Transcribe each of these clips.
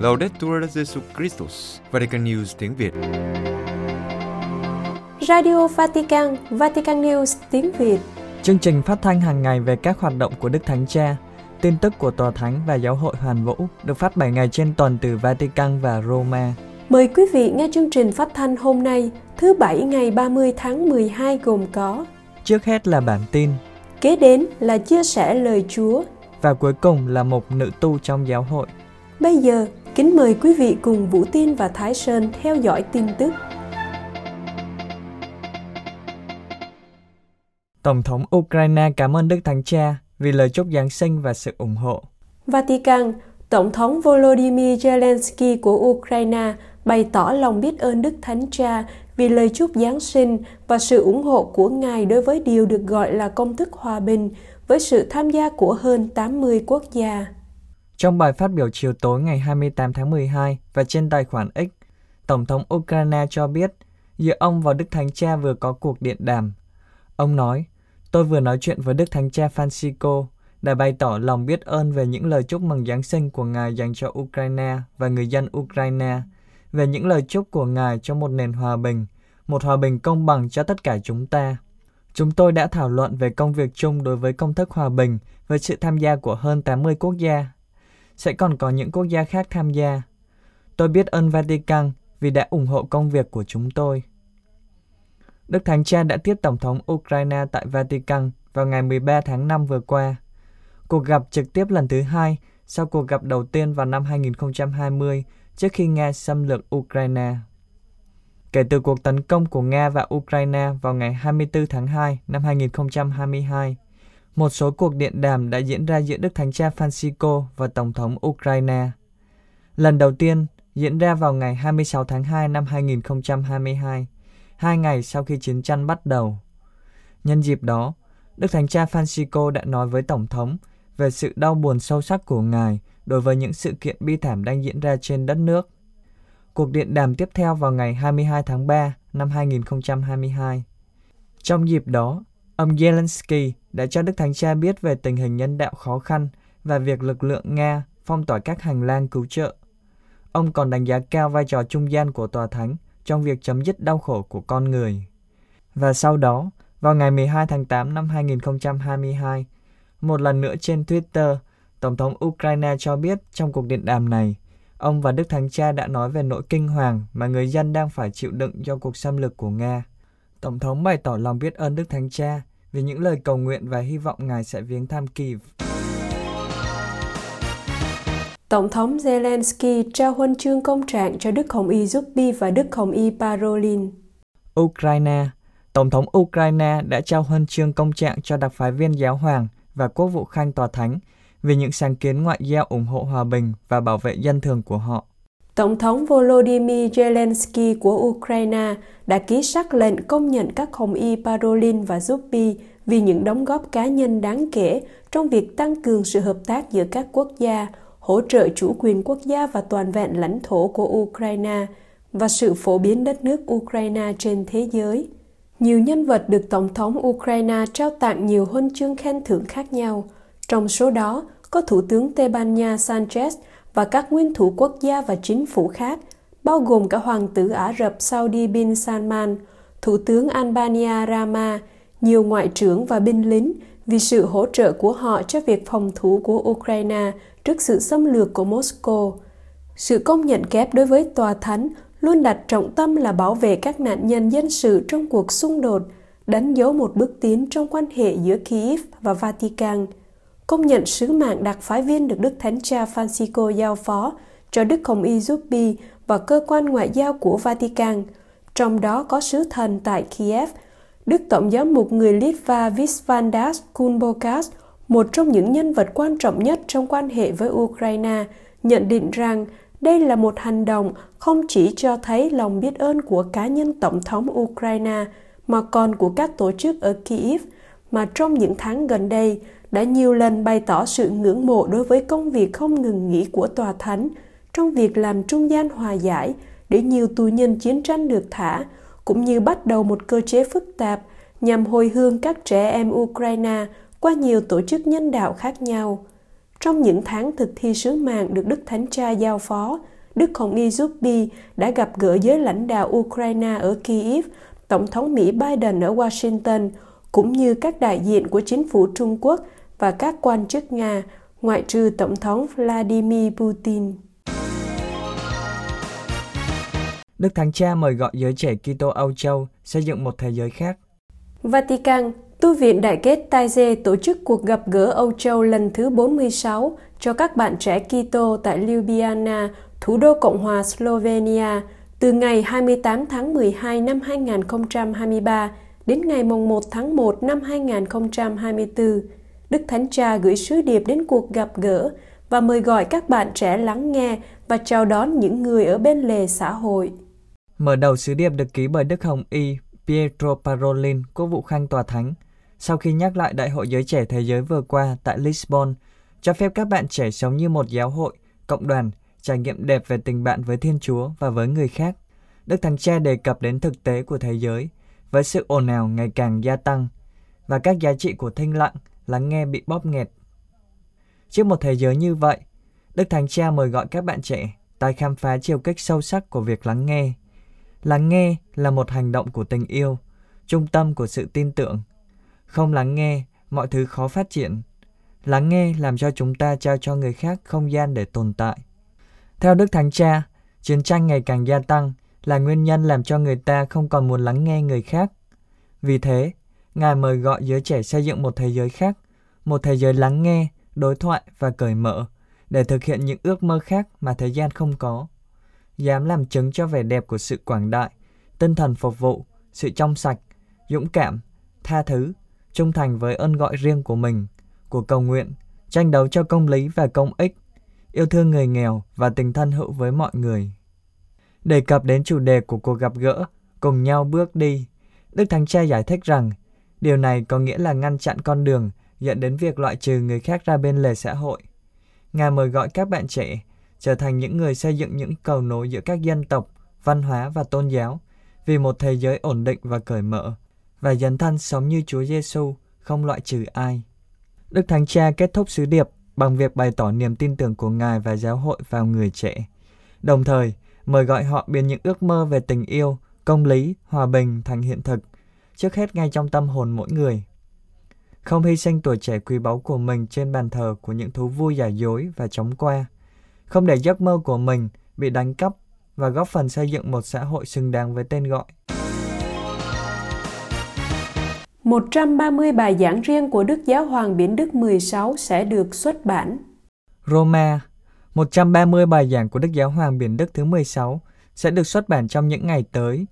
Laudetur Jesu Christus, Vatican News tiếng Việt. Radio Vatican, Vatican News tiếng Việt. Chương trình phát thanh hàng ngày về các hoạt động của Đức Thánh Cha, tin tức của Tòa Thánh và Giáo hội Hoàn Vũ được phát 7 ngày trên tuần từ Vatican và Roma. Mời quý vị nghe chương trình phát thanh hôm nay, thứ Bảy ngày 30 tháng 12 gồm có Trước hết là bản tin, Kế đến là chia sẻ lời Chúa. và cuối cùng là một nữ tu trong giáo hội. Bây giờ, kính mời quý vị cùng Vũ Tin và Thái Sơn theo dõi tin tức. Tổng thống Ukraine cảm ơn Đức Thánh Cha vì lời chúc Giáng sinh và sự ủng hộ. Vatican, Tổng thống Volodymyr Zelensky của Ukraine bày tỏ lòng biết ơn Đức Thánh Cha vì lời chúc Giáng sinh và sự ủng hộ của Ngài đối với điều được gọi là công thức hòa bình với sự tham gia của hơn 80 quốc gia. Trong bài phát biểu chiều tối ngày 28 tháng 12 và trên tài khoản X, Tổng thống Ukraine cho biết giữa ông và Đức Thánh Cha vừa có cuộc điện đàm. Ông nói, tôi vừa nói chuyện với Đức Thánh Cha Francisco để bày tỏ lòng biết ơn về những lời chúc mừng Giáng sinh của Ngài dành cho Ukraine và người dân Ukraine, về những lời chúc của Ngài cho một nền hòa bình, một hòa bình công bằng cho tất cả chúng ta. Chúng tôi đã thảo luận về công việc chung đối với công thức hòa bình với sự tham gia của hơn 80 quốc gia. Sẽ còn có những quốc gia khác tham gia. Tôi biết ơn Vatican vì đã ủng hộ công việc của chúng tôi. Đức Thánh Cha đã tiếp Tổng thống Ukraine tại Vatican vào ngày 13 tháng 5 vừa qua. Cuộc gặp trực tiếp lần thứ hai sau cuộc gặp đầu tiên vào năm 2020 trước khi Nga xâm lược Ukraine. Kể từ cuộc tấn công của Nga và Ukraine vào ngày 24 tháng 2 năm 2022, một số cuộc điện đàm đã diễn ra giữa Đức Thánh Cha Francisco và Tổng thống Ukraine. Lần đầu tiên diễn ra vào ngày 26 tháng 2 năm 2022, hai ngày sau khi chiến tranh bắt đầu. Nhân dịp đó, Đức Thánh Cha Francisco đã nói với Tổng thống về sự đau buồn sâu sắc của Ngài đối với những sự kiện bi thảm đang diễn ra trên đất nước. Cuộc điện đàm tiếp theo vào ngày 22 tháng 3 năm 2022. Trong dịp đó, ông Zelensky đã cho Đức Thánh Cha biết về tình hình nhân đạo khó khăn và việc lực lượng Nga phong tỏa các hành lang cứu trợ. Ông còn đánh giá cao vai trò trung gian của Tòa Thánh trong việc chấm dứt đau khổ của con người. Và sau đó, vào ngày 12 tháng 8 năm 2022, một lần nữa trên Twitter, Tổng thống Ukraine cho biết trong cuộc điện đàm này, ông và Đức Thánh Cha đã nói về nỗi kinh hoàng mà người dân đang phải chịu đựng do cuộc xâm lược của Nga. Tổng thống bày tỏ lòng biết ơn Đức Thánh Cha vì những lời cầu nguyện và hy vọng Ngài sẽ viếng thăm Kiev. Tổng thống Zelensky trao huân chương công trạng cho Đức Hồng Y Zupi và Đức Hồng Y Parolin. Ukraine Tổng thống Ukraine đã trao huân chương công trạng cho đặc phái viên giáo hoàng và quốc vụ khanh tòa thánh vì những sáng kiến ngoại giao ủng hộ hòa bình và bảo vệ dân thường của họ. Tổng thống Volodymyr Zelensky của Ukraine đã ký sắc lệnh công nhận các Hồng Y Parolin và Zupi vì những đóng góp cá nhân đáng kể trong việc tăng cường sự hợp tác giữa các quốc gia, hỗ trợ chủ quyền quốc gia và toàn vẹn lãnh thổ của Ukraine và sự phổ biến đất nước Ukraine trên thế giới. Nhiều nhân vật được Tổng thống Ukraine trao tặng nhiều huân chương khen thưởng khác nhau. Trong số đó có Thủ tướng Tây Ban Nha Sanchez và các nguyên thủ quốc gia và chính phủ khác, bao gồm cả Hoàng tử Ả Rập Saudi bin Salman, Thủ tướng Albania Rama, nhiều ngoại trưởng và binh lính vì sự hỗ trợ của họ cho việc phòng thủ của Ukraine trước sự xâm lược của Moscow. Sự công nhận kép đối với tòa thánh luôn đặt trọng tâm là bảo vệ các nạn nhân dân sự trong cuộc xung đột, đánh dấu một bước tiến trong quan hệ giữa Kiev và Vatican. Công nhận sứ mạng đặc phái viên được Đức Thánh Cha Francisco giao phó cho Đức Hồng Y Zuppi và cơ quan ngoại giao của Vatican, trong đó có sứ thần tại Kiev, Đức Tổng giám mục người Litva Visvandas Kunbokas, một trong những nhân vật quan trọng nhất trong quan hệ với Ukraine, nhận định rằng đây là một hành động không chỉ cho thấy lòng biết ơn của cá nhân Tổng thống Ukraine mà còn của các tổ chức ở Kiev mà trong những tháng gần đây đã nhiều lần bày tỏ sự ngưỡng mộ đối với công việc không ngừng nghỉ của Tòa Thánh trong việc làm trung gian hòa giải để nhiều tù nhân chiến tranh được thả, cũng như bắt đầu một cơ chế phức tạp nhằm hồi hương các trẻ em Ukraine qua nhiều tổ chức nhân đạo khác nhau. Trong những tháng thực thi sứ mạng được Đức Thánh Cha giao phó, Đức Hồng Y Zupi đã gặp gỡ giới lãnh đạo Ukraine ở Kyiv, Tổng thống Mỹ Biden ở Washington, cũng như các đại diện của chính phủ Trung Quốc và các quan chức Nga, ngoại trừ Tổng thống Vladimir Putin. Đức Thánh Cha mời gọi giới trẻ Kitô Âu Châu xây dựng một thế giới khác. Vatican, Tu viện Đại kết Taizé tổ chức cuộc gặp gỡ Âu Châu lần thứ 46 cho các bạn trẻ Kitô tại Ljubljana, thủ đô Cộng hòa Slovenia, từ ngày 28 tháng 12 năm 2023 đến ngày 1 tháng 1 năm 2024. Đức Thánh Cha gửi sứ điệp đến cuộc gặp gỡ và mời gọi các bạn trẻ lắng nghe và chào đón những người ở bên lề xã hội. Mở đầu sứ điệp được ký bởi Đức Hồng Y Pietro Parolin, quốc vụ khanh tòa thánh, sau khi nhắc lại Đại hội Giới Trẻ Thế Giới vừa qua tại Lisbon, cho phép các bạn trẻ sống như một giáo hội, cộng đoàn, trải nghiệm đẹp về tình bạn với Thiên Chúa và với người khác. Đức Thánh Cha đề cập đến thực tế của thế giới, với sự ồn ào ngày càng gia tăng, và các giá trị của thinh lặng, lắng nghe bị bóp nghẹt. Trước một thế giới như vậy, Đức Thánh Cha mời gọi các bạn trẻ tái khám phá chiều kích sâu sắc của việc lắng nghe. Lắng nghe là một hành động của tình yêu, trung tâm của sự tin tưởng. Không lắng nghe, mọi thứ khó phát triển. Lắng nghe làm cho chúng ta trao cho người khác không gian để tồn tại. Theo Đức Thánh Cha, chiến tranh ngày càng gia tăng là nguyên nhân làm cho người ta không còn muốn lắng nghe người khác. Vì thế, Ngài mời gọi giới trẻ xây dựng một thế giới khác, một thế giới lắng nghe, đối thoại và cởi mở để thực hiện những ước mơ khác mà thế gian không có. Dám làm chứng cho vẻ đẹp của sự quảng đại, tinh thần phục vụ, sự trong sạch, dũng cảm, tha thứ, trung thành với ơn gọi riêng của mình, của cầu nguyện, tranh đấu cho công lý và công ích, yêu thương người nghèo và tình thân hữu với mọi người. Đề cập đến chủ đề của cuộc gặp gỡ, cùng nhau bước đi, Đức Thánh Cha giải thích rằng điều này có nghĩa là ngăn chặn con đường dẫn đến việc loại trừ người khác ra bên lề xã hội. Ngài mời gọi các bạn trẻ trở thành những người xây dựng những cầu nối giữa các dân tộc, văn hóa và tôn giáo vì một thế giới ổn định và cởi mở và dấn thân sống như Chúa Giêsu không loại trừ ai. Đức Thánh Cha kết thúc sứ điệp bằng việc bày tỏ niềm tin tưởng của Ngài và giáo hội vào người trẻ. Đồng thời, mời gọi họ biến những ước mơ về tình yêu, công lý, hòa bình thành hiện thực, trước hết ngay trong tâm hồn mỗi người. Không hy sinh tuổi trẻ quý báu của mình trên bàn thờ của những thú vui giả dối và chóng qua. Không để giấc mơ của mình bị đánh cắp và góp phần xây dựng một xã hội xứng đáng với tên gọi. 130 bài giảng riêng của Đức Giáo hoàng Biển Đức 16 sẽ được xuất bản. Roma 130 bài giảng của Đức Giáo hoàng Biển Đức thứ 16 sẽ được xuất bản trong những ngày tới.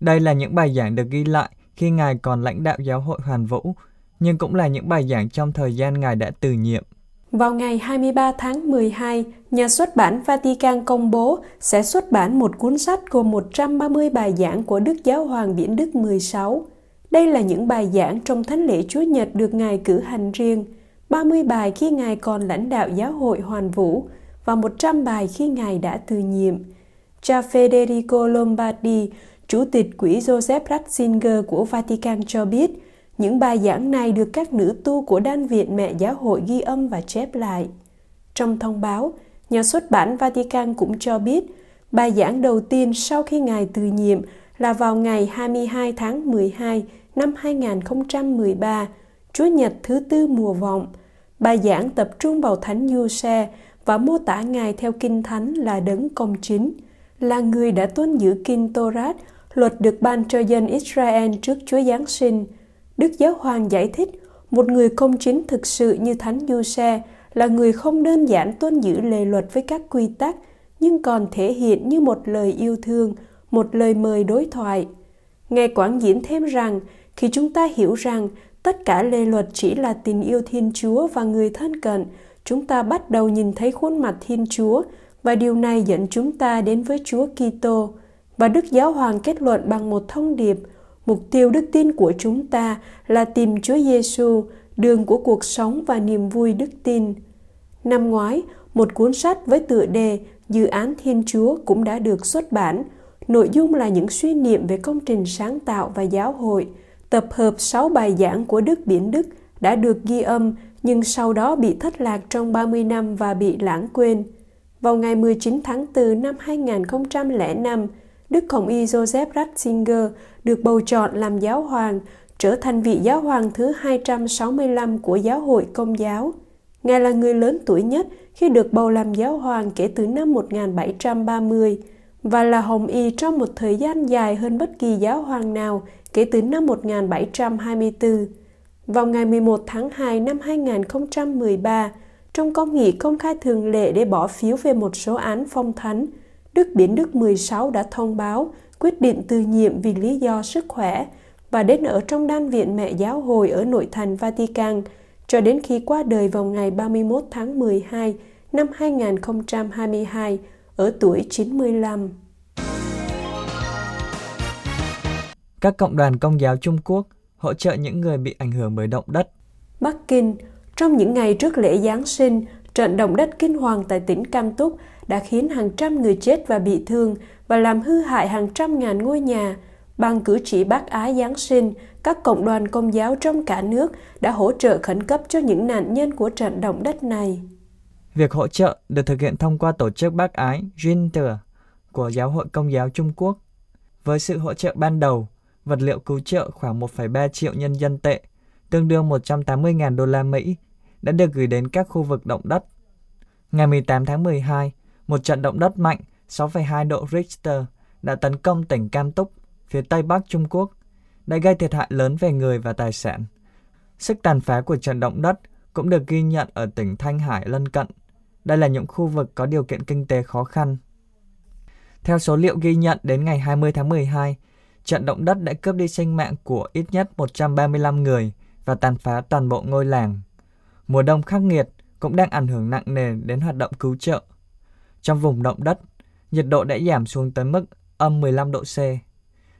Đây là những bài giảng được ghi lại khi Ngài còn lãnh đạo giáo hội Hoàn Vũ, nhưng cũng là những bài giảng trong thời gian Ngài đã từ nhiệm. Vào ngày 23 tháng 12, nhà xuất bản Vatican công bố sẽ xuất bản một cuốn sách gồm 130 bài giảng của Đức Giáo hoàng Biển Đức 16. Đây là những bài giảng trong Thánh lễ Chúa Nhật được Ngài cử hành riêng, 30 bài khi Ngài còn lãnh đạo giáo hội Hoàn Vũ và 100 bài khi Ngài đã từ nhiệm. Cha Federico Lombardi, Chủ tịch Quỹ Joseph Ratzinger của Vatican cho biết, những bài giảng này được các nữ tu của Đan viện Mẹ Giáo hội ghi âm và chép lại. Trong thông báo, nhà xuất bản Vatican cũng cho biết, bài giảng đầu tiên sau khi Ngài từ nhiệm là vào ngày 22 tháng 12 năm 2013, Chúa Nhật thứ tư mùa vọng. Bài giảng tập trung vào Thánh Du-xe và mô tả Ngài theo Kinh Thánh là đấng công chính, là người đã tuân giữ Kinh Torah, luật được ban cho dân Israel trước Chúa Giáng sinh. Đức Giáo Hoàng giải thích, một người công chính thực sự như Thánh Du-xe là người không đơn giản tuân giữ lề luật với các quy tắc, nhưng còn thể hiện như một lời yêu thương, một lời mời đối thoại. Ngài quảng diễn thêm rằng, khi chúng ta hiểu rằng tất cả lề luật chỉ là tình yêu Thiên Chúa và người thân cận, chúng ta bắt đầu nhìn thấy khuôn mặt Thiên Chúa và điều này dẫn chúng ta đến với Chúa Kitô. Và Đức Giáo Hoàng kết luận bằng một thông điệp, mục tiêu đức tin của chúng ta là tìm Chúa Giêsu, đường của cuộc sống và niềm vui đức tin. Năm ngoái, một cuốn sách với tựa đề Dự án Thiên Chúa cũng đã được xuất bản. Nội dung là những suy niệm về công trình sáng tạo và giáo hội, tập hợp 6 bài giảng của Đức Biển Đức đã được ghi âm nhưng sau đó bị thất lạc trong 30 năm và bị lãng quên. Vào ngày 19 tháng 4 năm 2005, Đức Hồng Y Joseph Ratzinger được bầu chọn làm giáo hoàng, trở thành vị giáo hoàng thứ 265 của giáo hội công giáo. Ngài là người lớn tuổi nhất khi được bầu làm giáo hoàng kể từ năm 1730 và là Hồng Y trong một thời gian dài hơn bất kỳ giáo hoàng nào kể từ năm 1724. Vào ngày 11 tháng 2 năm 2013, trong công nghị công khai thường lệ để bỏ phiếu về một số án phong thánh, Đức Biển Đức 16 đã thông báo quyết định từ nhiệm vì lý do sức khỏe và đến ở trong đan viện mẹ giáo hội ở nội thành Vatican cho đến khi qua đời vào ngày 31 tháng 12 năm 2022 ở tuổi 95. Các cộng đoàn công giáo Trung Quốc hỗ trợ những người bị ảnh hưởng bởi động đất. Bắc Kinh, trong những ngày trước lễ Giáng sinh, trận động đất kinh hoàng tại tỉnh Cam Túc đã khiến hàng trăm người chết và bị thương và làm hư hại hàng trăm ngàn ngôi nhà. Bằng cử chỉ bác ái Giáng sinh, các cộng đoàn công giáo trong cả nước đã hỗ trợ khẩn cấp cho những nạn nhân của trận động đất này. Việc hỗ trợ được thực hiện thông qua tổ chức bác ái Jinter của Giáo hội Công giáo Trung Quốc. Với sự hỗ trợ ban đầu, vật liệu cứu trợ khoảng 1,3 triệu nhân dân tệ, tương đương 180.000 đô la Mỹ, đã được gửi đến các khu vực động đất. Ngày 18 tháng 12, một trận động đất mạnh 6,2 độ Richter đã tấn công tỉnh Cam Túc, phía tây bắc Trung Quốc, đã gây thiệt hại lớn về người và tài sản. Sức tàn phá của trận động đất cũng được ghi nhận ở tỉnh Thanh Hải lân cận. Đây là những khu vực có điều kiện kinh tế khó khăn. Theo số liệu ghi nhận đến ngày 20 tháng 12, trận động đất đã cướp đi sinh mạng của ít nhất 135 người và tàn phá toàn bộ ngôi làng. Mùa đông khắc nghiệt cũng đang ảnh hưởng nặng nề đến hoạt động cứu trợ. Trong vùng động đất, nhiệt độ đã giảm xuống tới mức âm 15 độ C.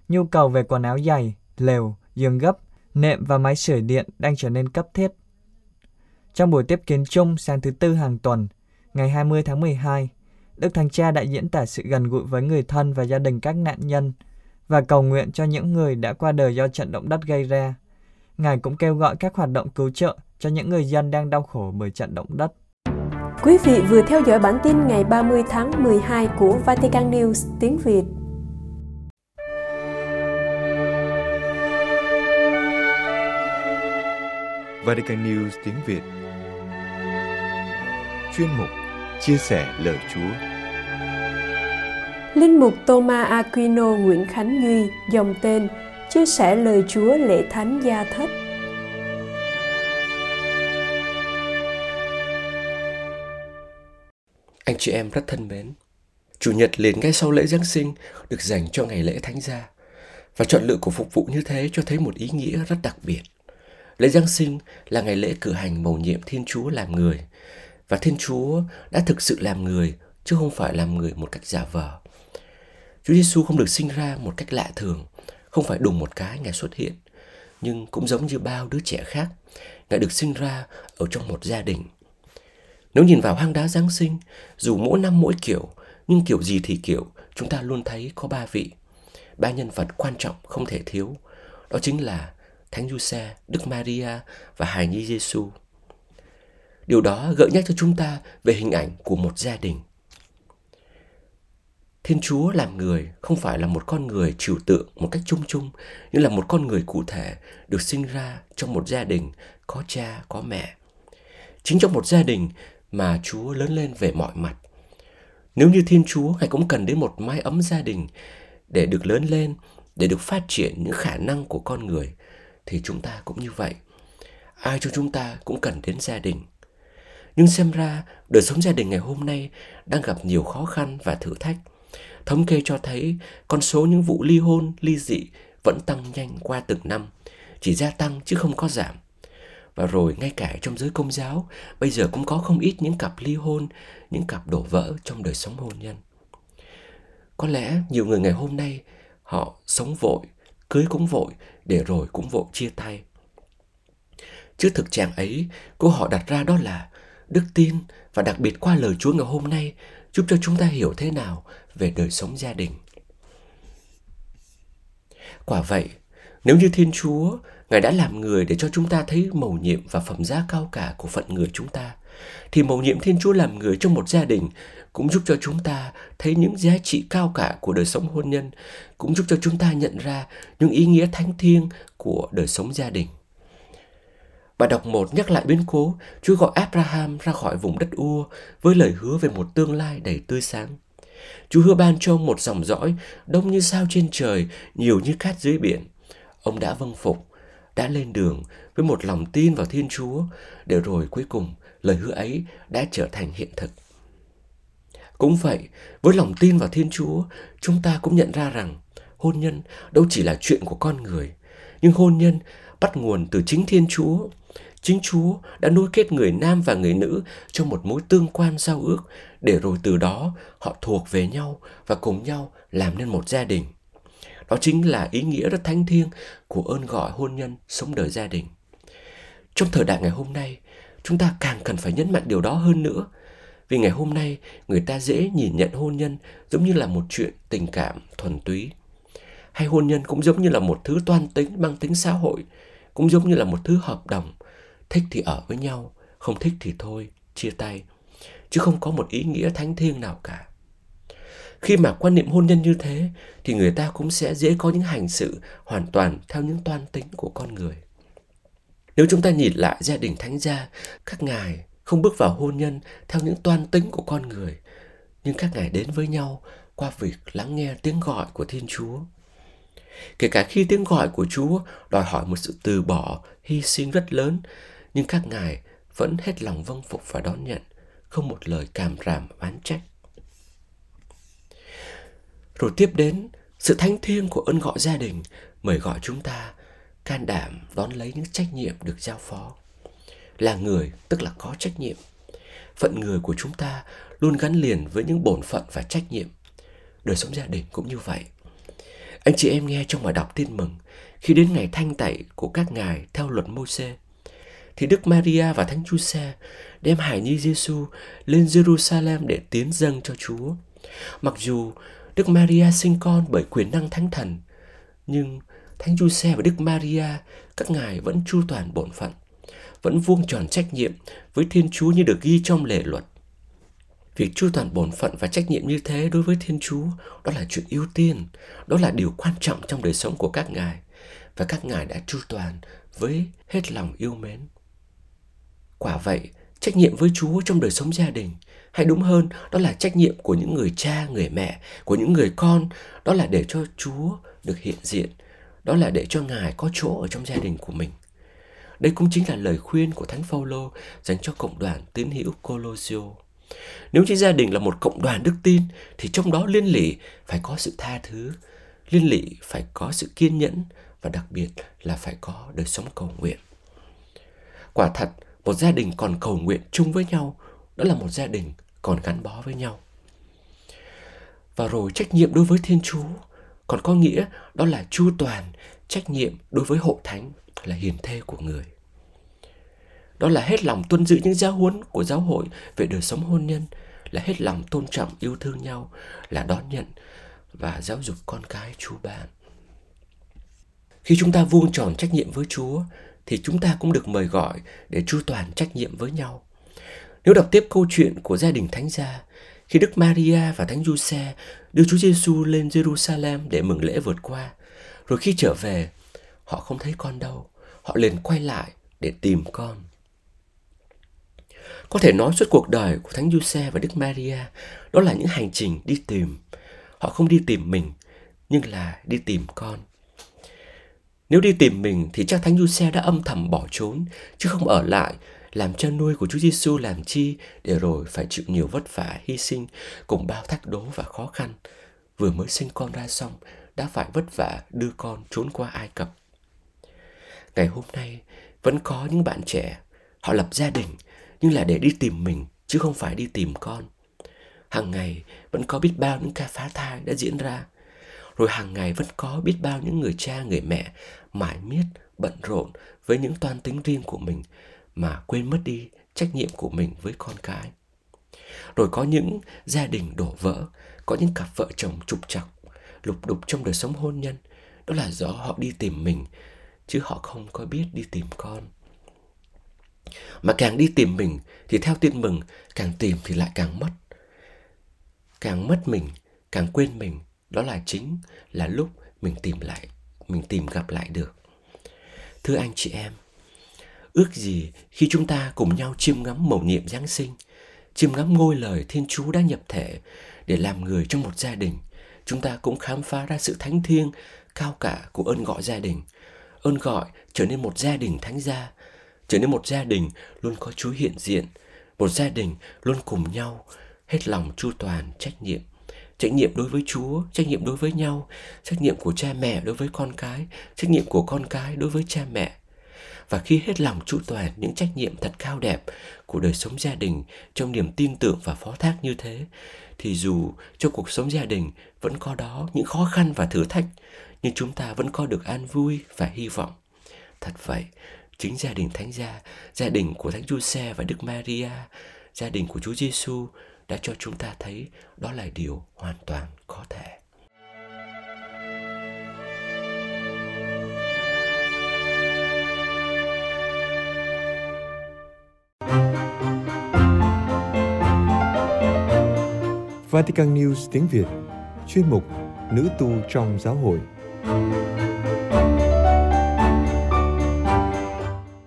Nhu cầu về quần áo dày, lều, giường gấp, nệm và máy sưởi điện đang trở nên cấp thiết. Trong buổi tiếp kiến chung sáng thứ Tư hàng tuần, ngày 20 tháng 12, Đức Thánh Cha đã diễn tả sự gần gũi với người thân và gia đình các nạn nhân và cầu nguyện cho những người đã qua đời do trận động đất gây ra. Ngài cũng kêu gọi các hoạt động cứu trợ cho những người dân đang đau khổ bởi trận động đất. Quý vị vừa theo dõi bản tin ngày 30 tháng 12 của Vatican News tiếng Việt. Vatican News tiếng Việt Chuyên mục Chia sẻ lời Chúa Linh mục Thomas Aquino Nguyễn Khánh Duy, dòng tên, chia sẻ lời Chúa lễ thánh gia thất. Anh chị em rất thân mến, Chủ nhật liền ngay sau lễ Giáng sinh được dành cho ngày lễ Thánh gia. Và chọn lựa của phục vụ như thế cho thấy một ý nghĩa rất đặc biệt. Lễ Giáng sinh là ngày lễ cử hành mầu nhiệm Thiên Chúa làm người. Và Thiên Chúa đã thực sự làm người, chứ không phải làm người một cách giả vờ. Chúa Giêsu không được sinh ra một cách lạ thường, không phải đùng một cái Ngài xuất hiện, nhưng cũng giống như bao đứa trẻ khác, Ngài được sinh ra ở trong một gia đình. Nếu nhìn vào hang đá Giáng sinh, dù mỗi năm mỗi kiểu, nhưng kiểu gì thì kiểu, chúng ta luôn thấy có ba vị, ba nhân vật quan trọng không thể thiếu. Đó chính là Thánh Giuse, Đức Maria và Hài Nhi Giêsu. Điều đó gợi nhắc cho chúng ta về hình ảnh của một gia đình. Thiên Chúa làm người không phải là một con người trừu tượng một cách chung chung, nhưng là một con người cụ thể được sinh ra trong một gia đình có cha, có mẹ. Chính trong một gia đình mà Chúa lớn lên về mọi mặt. Nếu như Thiên Chúa, Ngài cũng cần đến một mái ấm gia đình để được lớn lên, để được phát triển những khả năng của con người, thì chúng ta cũng như vậy. Ai trong chúng ta cũng cần đến gia đình. Nhưng xem ra, đời sống gia đình ngày hôm nay đang gặp nhiều khó khăn và thử thách. Thống kê cho thấy con số những vụ ly hôn, ly dị vẫn tăng nhanh qua từng năm, chỉ gia tăng chứ không có giảm. Và rồi ngay cả trong giới công giáo, bây giờ cũng có không ít những cặp ly hôn, những cặp đổ vỡ trong đời sống hôn nhân. Có lẽ nhiều người ngày hôm nay họ sống vội, cưới cũng vội, để rồi cũng vội chia tay. Trước thực trạng ấy, câu họ đặt ra đó là đức tin và đặc biệt qua lời Chúa ngày hôm nay giúp cho chúng ta hiểu thế nào về đời sống gia đình. Quả vậy, nếu như Thiên Chúa Ngài đã làm người để cho chúng ta thấy mầu nhiệm và phẩm giá cao cả của phận người chúng ta. Thì mầu nhiệm Thiên Chúa làm người trong một gia đình cũng giúp cho chúng ta thấy những giá trị cao cả của đời sống hôn nhân, cũng giúp cho chúng ta nhận ra những ý nghĩa thánh thiêng của đời sống gia đình. Bà đọc một nhắc lại biến cố, Chúa gọi Abraham ra khỏi vùng đất Ua với lời hứa về một tương lai đầy tươi sáng. Chúa hứa ban cho ông một dòng dõi đông như sao trên trời, nhiều như cát dưới biển. Ông đã vâng phục, đã lên đường với một lòng tin vào Thiên Chúa, để rồi cuối cùng lời hứa ấy đã trở thành hiện thực. Cũng vậy, với lòng tin vào Thiên Chúa, chúng ta cũng nhận ra rằng hôn nhân đâu chỉ là chuyện của con người, nhưng hôn nhân bắt nguồn từ chính Thiên Chúa. Chính Chúa đã nối kết người nam và người nữ trong một mối tương quan giao ước để rồi từ đó họ thuộc về nhau và cùng nhau làm nên một gia đình. Đó chính là ý nghĩa rất thánh thiêng của ơn gọi hôn nhân sống đời gia đình. Trong thời đại ngày hôm nay, chúng ta càng cần phải nhấn mạnh điều đó hơn nữa. Vì ngày hôm nay, người ta dễ nhìn nhận hôn nhân giống như là một chuyện tình cảm thuần túy. Hay hôn nhân cũng giống như là một thứ toan tính mang tính xã hội, cũng giống như là một thứ hợp đồng. Thích thì ở với nhau, không thích thì thôi, chia tay. Chứ không có một ý nghĩa thánh thiêng nào cả. Khi mà quan niệm hôn nhân như thế thì người ta cũng sẽ dễ có những hành sự hoàn toàn theo những toan tính của con người. Nếu chúng ta nhìn lại gia đình thánh gia, các ngài không bước vào hôn nhân theo những toan tính của con người, nhưng các ngài đến với nhau qua việc lắng nghe tiếng gọi của Thiên Chúa. Kể cả khi tiếng gọi của Chúa đòi hỏi một sự từ bỏ, hy sinh rất lớn, nhưng các ngài vẫn hết lòng vâng phục và đón nhận, không một lời cảm ràm oán trách. Rồi tiếp đến, sự thánh thiêng của ơn gọi gia đình mời gọi chúng ta can đảm đón lấy những trách nhiệm được giao phó. Là người tức là có trách nhiệm. Phận người của chúng ta luôn gắn liền với những bổn phận và trách nhiệm. Đời sống gia đình cũng như vậy. Anh chị em nghe trong bài đọc tin mừng, khi đến ngày thanh tẩy của các ngài theo luật Môi-se, thì Đức Maria và Thánh Giuse đem hài nhi Giêsu lên Jerusalem để tiến dâng cho Chúa. Mặc dù Đức Maria sinh con bởi quyền năng thánh thần, nhưng Thánh Giuse và Đức Maria, các ngài vẫn chu toàn bổn phận, vẫn vuông tròn trách nhiệm với Thiên Chúa như được ghi trong lề luật. Việc chu toàn bổn phận và trách nhiệm như thế đối với Thiên Chúa đó là chuyện ưu tiên, đó là điều quan trọng trong đời sống của các ngài và các ngài đã chu toàn với hết lòng yêu mến. Quả vậy, trách nhiệm với Chúa trong đời sống gia đình, hay đúng hơn, đó là trách nhiệm của những người cha, người mẹ, của những người con, đó là để cho Chúa được hiện diện, đó là để cho Ngài có chỗ ở trong gia đình của mình. Đây cũng chính là lời khuyên của Thánh Phaolô dành cho cộng đoàn tín hữu Colosio. Nếu như gia đình là một cộng đoàn đức tin thì trong đó liên lỉ phải có sự tha thứ, liên lỉ phải có sự kiên nhẫn và đặc biệt là phải có đời sống cầu nguyện. Quả thật, một gia đình còn cầu nguyện chung với nhau, đó là một gia đình còn gắn bó với nhau. Và rồi trách nhiệm đối với Thiên Chúa còn có nghĩa đó là chu toàn trách nhiệm đối với hộ thánh là hiền thê của người. Đó là hết lòng tuân giữ những giáo huấn của giáo hội về đời sống hôn nhân, là hết lòng tôn trọng yêu thương nhau, là đón nhận và giáo dục con cái chú bạn. Khi chúng ta vuông tròn trách nhiệm với Chúa thì chúng ta cũng được mời gọi để chu toàn trách nhiệm với nhau. Nếu đọc tiếp câu chuyện của gia đình thánh gia, khi Đức Maria và Thánh Giuse đưa Chúa Giêsu lên Jerusalem để mừng lễ vượt qua, rồi khi trở về, họ không thấy con đâu, họ liền quay lại để tìm con. Có thể nói suốt cuộc đời của Thánh Giuse và Đức Maria đó là những hành trình đi tìm. Họ không đi tìm mình, nhưng là đi tìm con. Nếu đi tìm mình thì chắc Thánh Giuse đã âm thầm bỏ trốn, chứ không ở lại làm cha nuôi của Chúa Giêsu làm chi để rồi phải chịu nhiều vất vả, hy sinh cùng bao thách đố và khó khăn. Vừa mới sinh con ra xong, đã phải vất vả đưa con trốn qua Ai Cập. Ngày hôm nay, vẫn có những bạn trẻ, họ lập gia đình, nhưng là để đi tìm mình, chứ không phải đi tìm con. Hàng ngày vẫn có biết bao những ca phá thai đã diễn ra. Rồi hàng ngày vẫn có biết bao những người cha, người mẹ mải miết, bận rộn với những toan tính riêng của mình mà quên mất đi trách nhiệm của mình với con cái. Rồi có những gia đình đổ vỡ, có những cặp vợ chồng trục trặc, lục đục trong đời sống hôn nhân, đó là do họ đi tìm mình, chứ họ không có biết đi tìm con. Mà càng đi tìm mình thì theo tin mừng, càng tìm thì lại càng mất. Càng mất mình, càng quên mình, đó là chính là lúc mình tìm lại, mình tìm gặp lại được. Thưa anh chị em, ước gì khi chúng ta cùng nhau chiêm ngắm mầu nhiệm Giáng sinh, chiêm ngắm ngôi lời Thiên Chúa đã nhập thể để làm người trong một gia đình, chúng ta cũng khám phá ra sự thánh thiêng cao cả của ơn gọi gia đình. Ơn gọi trở nên một gia đình thánh gia, trở nên một gia đình luôn có Chúa hiện diện, một gia đình luôn cùng nhau, hết lòng chu toàn trách nhiệm. Trách nhiệm đối với Chúa, trách nhiệm đối với nhau, trách nhiệm của cha mẹ đối với con cái, trách nhiệm của con cái đối với cha mẹ. Và khi hết lòng chu toàn những trách nhiệm thật cao đẹp của đời sống gia đình trong niềm tin tưởng và phó thác như thế, thì dù cho cuộc sống gia đình vẫn có đó những khó khăn và thử thách, nhưng chúng ta vẫn có được an vui và hy vọng. Thật vậy, chính gia đình Thánh Gia, gia đình của Thánh Giuse và Đức Maria, gia đình của Chúa Giêsu đã cho chúng ta thấy đó là điều hoàn toàn có thể. Vatican News tiếng Việt Chuyên mục Nữ tu trong giáo hội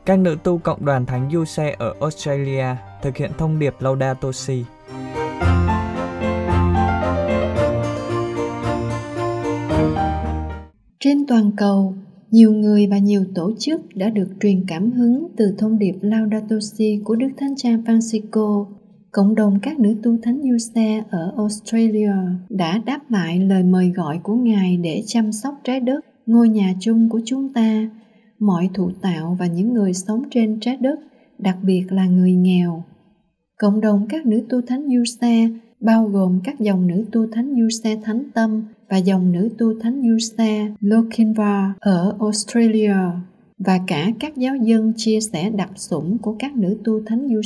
Các nữ tu cộng đoàn Thánh Du Xe ở Australia thực hiện thông điệp Laudato Si. Trên toàn cầu, nhiều người và nhiều tổ chức đã được truyền cảm hứng từ thông điệp Laudato Si của Đức Thánh Cha Francisco. Cộng đồng các nữ tu thánh du ở Australia đã đáp lại lời mời gọi của Ngài để chăm sóc trái đất, ngôi nhà chung của chúng ta, mọi thụ tạo và những người sống trên trái đất, đặc biệt là người nghèo. Cộng đồng các nữ tu thánh du bao gồm các dòng nữ tu thánh du thánh tâm và dòng nữ tu thánh du xe Lokinvar ở Australia và cả các giáo dân chia sẻ đặc sủng của các nữ tu thánh du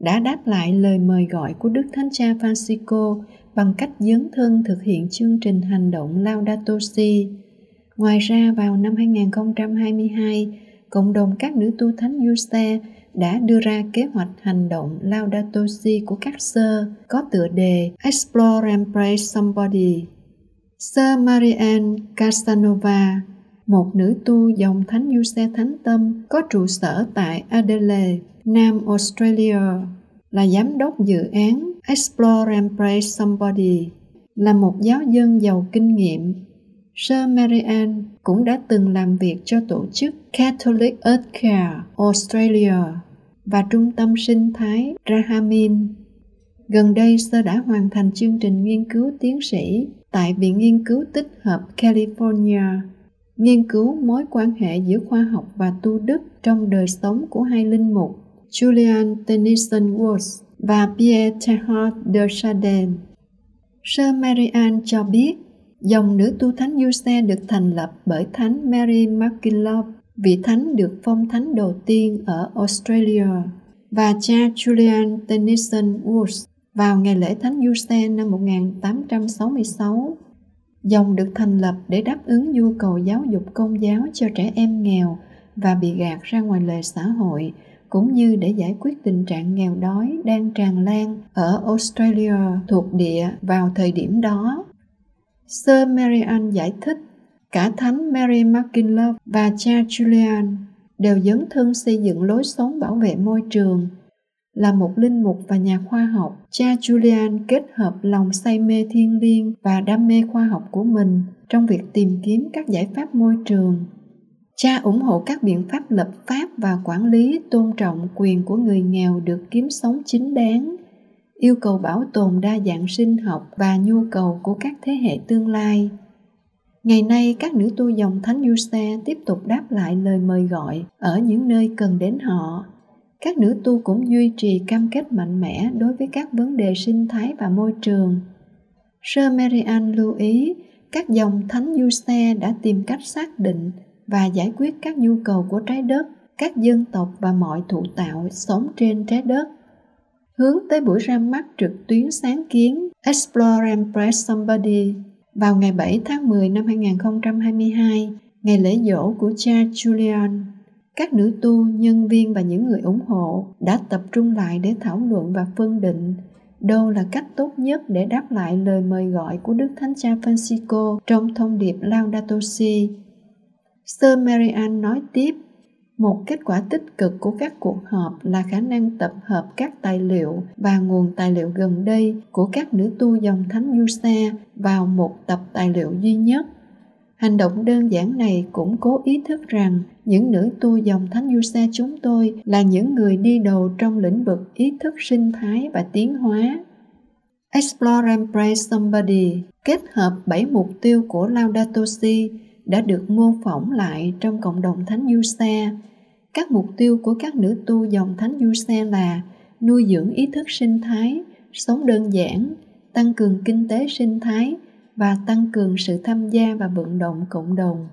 đã đáp lại lời mời gọi của Đức Thánh Cha Francisco bằng cách dấn thân thực hiện chương trình hành động Laudato Si. Ngoài ra vào năm 2022, cộng đồng các nữ tu thánh Giuse đã đưa ra kế hoạch hành động Laudato Si của các sơ có tựa đề Explore and praise Somebody. Sơ Marianne Casanova, một nữ tu dòng thánh Giuse thánh tâm có trụ sở tại Adelaide, Nam Australia, là giám đốc dự án Explore and praise Somebody, là một giáo dân giàu kinh nghiệm. Sơ Marianne cũng đã từng làm việc cho tổ chức Catholic Earth Care Australia và trung tâm sinh thái Rahamin. Gần đây, Sơ đã hoàn thành chương trình nghiên cứu tiến sĩ tại Viện Nghiên cứu Tích hợp California, nghiên cứu mối quan hệ giữa khoa học và tu đức trong đời sống của hai linh mục Julian Tennyson Woods và Pierre Teilhard de Chardin. Sơ Marianne cho biết dòng nữ tu thánh du xe được thành lập bởi thánh Mary MacKillop, vị thánh được phong thánh đầu tiên ở Australia, và cha Julian Tennyson Woods vào ngày lễ thánh du xe năm 1866. Dòng được thành lập để đáp ứng nhu cầu giáo dục công giáo cho trẻ em nghèo và bị gạt ra ngoài lề xã hội cũng như để giải quyết tình trạng nghèo đói đang tràn lan ở Australia thuộc địa vào thời điểm đó. Sir Marian giải thích, cả thánh Mary McKinley và cha Julian đều dấn thân xây dựng lối sống bảo vệ môi trường. Là một linh mục và nhà khoa học, cha Julian kết hợp lòng say mê thiên liêng và đam mê khoa học của mình trong việc tìm kiếm các giải pháp môi trường Cha ủng hộ các biện pháp lập pháp và quản lý tôn trọng quyền của người nghèo được kiếm sống chính đáng, yêu cầu bảo tồn đa dạng sinh học và nhu cầu của các thế hệ tương lai. Ngày nay, các nữ tu dòng Thánh Du Xe tiếp tục đáp lại lời mời gọi ở những nơi cần đến họ. Các nữ tu cũng duy trì cam kết mạnh mẽ đối với các vấn đề sinh thái và môi trường. Sơ Marianne lưu ý, các dòng Thánh Du Xe đã tìm cách xác định và giải quyết các nhu cầu của trái đất, các dân tộc và mọi thụ tạo sống trên trái đất. Hướng tới buổi ra mắt trực tuyến sáng kiến Explore and Press Somebody vào ngày 7 tháng 10 năm 2022, ngày lễ dỗ của cha Julian, các nữ tu, nhân viên và những người ủng hộ đã tập trung lại để thảo luận và phân định đâu là cách tốt nhất để đáp lại lời mời gọi của Đức Thánh Cha Francisco trong thông điệp Laudato Si. Sir Marian nói tiếp, một kết quả tích cực của các cuộc họp là khả năng tập hợp các tài liệu và nguồn tài liệu gần đây của các nữ tu dòng thánh du xe vào một tập tài liệu duy nhất. Hành động đơn giản này cũng cố ý thức rằng những nữ tu dòng thánh du xe chúng tôi là những người đi đầu trong lĩnh vực ý thức sinh thái và tiến hóa. Explore and praise Somebody kết hợp bảy mục tiêu của Laudato Si đã được mô phỏng lại trong cộng đồng thánh du xe các mục tiêu của các nữ tu dòng thánh du xe là nuôi dưỡng ý thức sinh thái, sống đơn giản, tăng cường kinh tế sinh thái và tăng cường sự tham gia và vận động cộng đồng.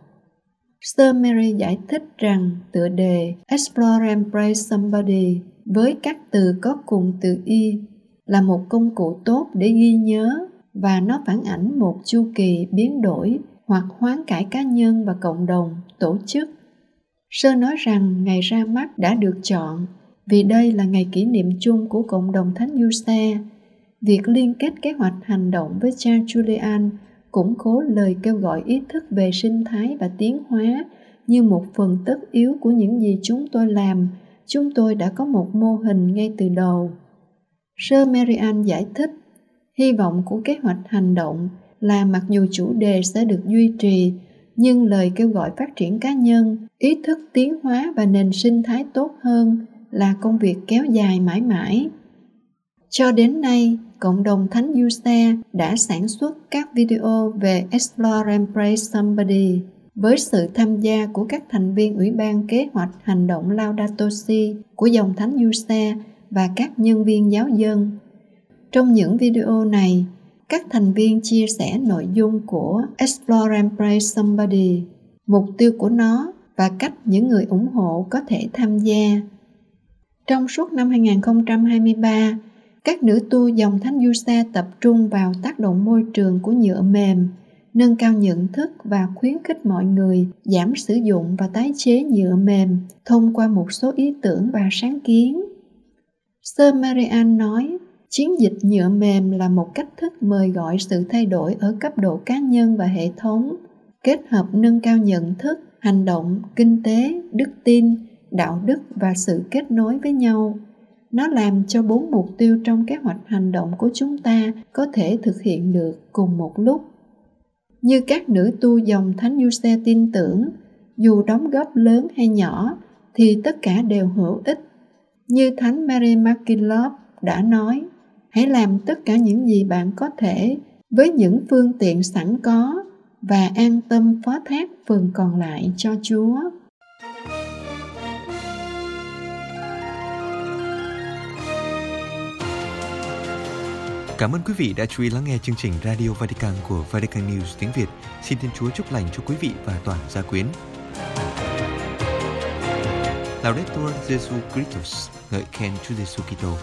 Sir Mary giải thích rằng tựa đề Explore and Pray Somebody với các từ có cùng từ y là một công cụ tốt để ghi nhớ và nó phản ảnh một chu kỳ biến đổi hoặc hoán cải cá nhân và cộng đồng, tổ chức Sơ nói rằng ngày ra mắt đã được chọn vì đây là ngày kỷ niệm chung của cộng đồng Thánh Giuse. Việc liên kết kế hoạch hành động với cha Julian củng cố lời kêu gọi ý thức về sinh thái và tiến hóa như một phần tất yếu của những gì chúng tôi làm. Chúng tôi đã có một mô hình ngay từ đầu. Sơ Marian giải thích, hy vọng của kế hoạch hành động là mặc dù chủ đề sẽ được duy trì nhưng lời kêu gọi phát triển cá nhân ý thức tiến hóa và nền sinh thái tốt hơn là công việc kéo dài mãi mãi cho đến nay cộng đồng thánh Yusa đã sản xuất các video về Explore and Pray Somebody với sự tham gia của các thành viên Ủy ban Kế hoạch Hành động Laudato Si của dòng thánh Yusa và các nhân viên giáo dân. Trong những video này, các thành viên chia sẻ nội dung của Explore and Pray Somebody, mục tiêu của nó và cách những người ủng hộ có thể tham gia. Trong suốt năm 2023, các nữ tu dòng Thánh Du Sa tập trung vào tác động môi trường của nhựa mềm, nâng cao nhận thức và khuyến khích mọi người giảm sử dụng và tái chế nhựa mềm thông qua một số ý tưởng và sáng kiến. Sơ Marian nói, chiến dịch nhựa mềm là một cách thức mời gọi sự thay đổi ở cấp độ cá nhân và hệ thống, kết hợp nâng cao nhận thức, hành động, kinh tế, đức tin, đạo đức và sự kết nối với nhau. Nó làm cho bốn mục tiêu trong kế hoạch hành động của chúng ta có thể thực hiện được cùng một lúc. Như các nữ tu dòng thánh du xe tin tưởng, dù đóng góp lớn hay nhỏ, thì tất cả đều hữu ích. Như thánh mary MacKillop đã nói hãy làm tất cả những gì bạn có thể với những phương tiện sẵn có và an tâm phó thác phần còn lại cho Chúa. Cảm ơn quý vị đã chú ý lắng nghe chương trình Radio Vatican của Vatican News tiếng Việt. Xin Thiên Chúa chúc lành cho quý vị và toàn gia quyến. Laudetur Jesu Christus, ngợi khen Chúa Giêsu Kitô.